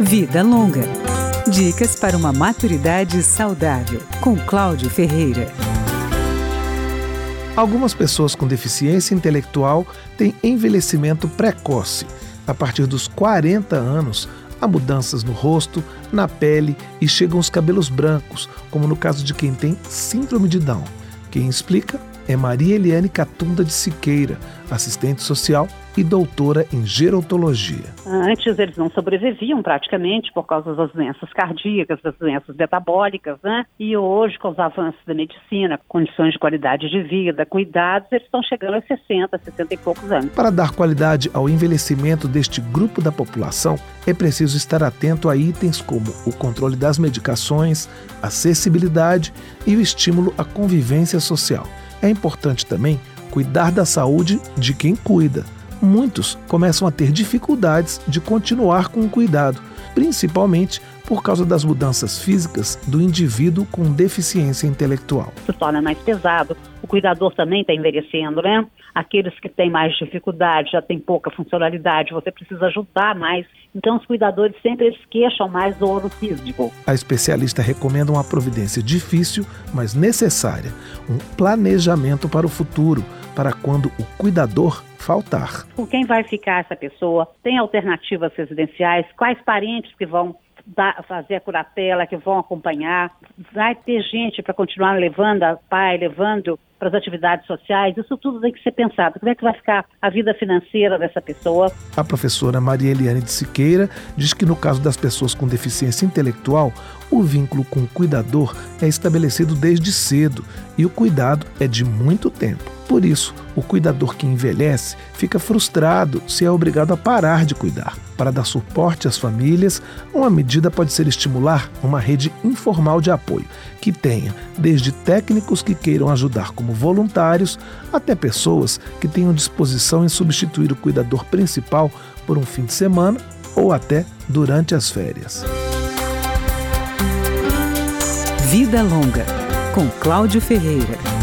Vida Longa. Dicas para uma maturidade saudável, com Cláudio Ferreira. Algumas pessoas com deficiência intelectual têm envelhecimento precoce. A partir dos 40 anos, há mudanças no rosto, na pele e chegam os cabelos brancos, como no caso de quem tem síndrome de Down. Quem explica é Maria Eliane Catunda de Siqueira, assistente social e doutora em gerontologia. Antes eles não sobreviviam praticamente por causa das doenças cardíacas, das doenças metabólicas, né? E hoje, com os avanços da medicina, condições de qualidade de vida, cuidados, eles estão chegando aos 60, 60 e poucos anos. Para dar qualidade ao envelhecimento deste grupo da população, é preciso estar atento a itens como o controle das medicações, acessibilidade e o estímulo à convivência social. É importante também cuidar da saúde de quem cuida. Muitos começam a ter dificuldades de continuar com o cuidado, principalmente por causa das mudanças físicas do indivíduo com deficiência intelectual. Se torna mais pesado, o cuidador também está envelhecendo, né? Aqueles que têm mais dificuldade, já têm pouca funcionalidade, você precisa ajudar mais. Então, os cuidadores sempre eles queixam mais do ouro físico. A especialista recomenda uma providência difícil, mas necessária, um planejamento para o futuro, para quando o cuidador faltar. Com quem vai ficar essa pessoa? Tem alternativas residenciais? Quais parentes que vão dar, fazer a curatela, que vão acompanhar. Vai ter gente para continuar levando a pai, levando para as atividades sociais. Isso tudo tem que ser pensado. Como é que vai ficar a vida financeira dessa pessoa? A professora Maria Eliane de Siqueira diz que no caso das pessoas com deficiência intelectual, o vínculo com o cuidador é estabelecido desde cedo e o cuidado é de muito tempo. Por isso, o cuidador que envelhece fica frustrado se é obrigado a parar de cuidar. Para dar suporte às famílias, uma medida pode ser estimular uma rede informal de apoio, que tenha desde técnicos que queiram ajudar como voluntários, até pessoas que tenham disposição em substituir o cuidador principal por um fim de semana ou até durante as férias. Vida Longa, com Cláudio Ferreira.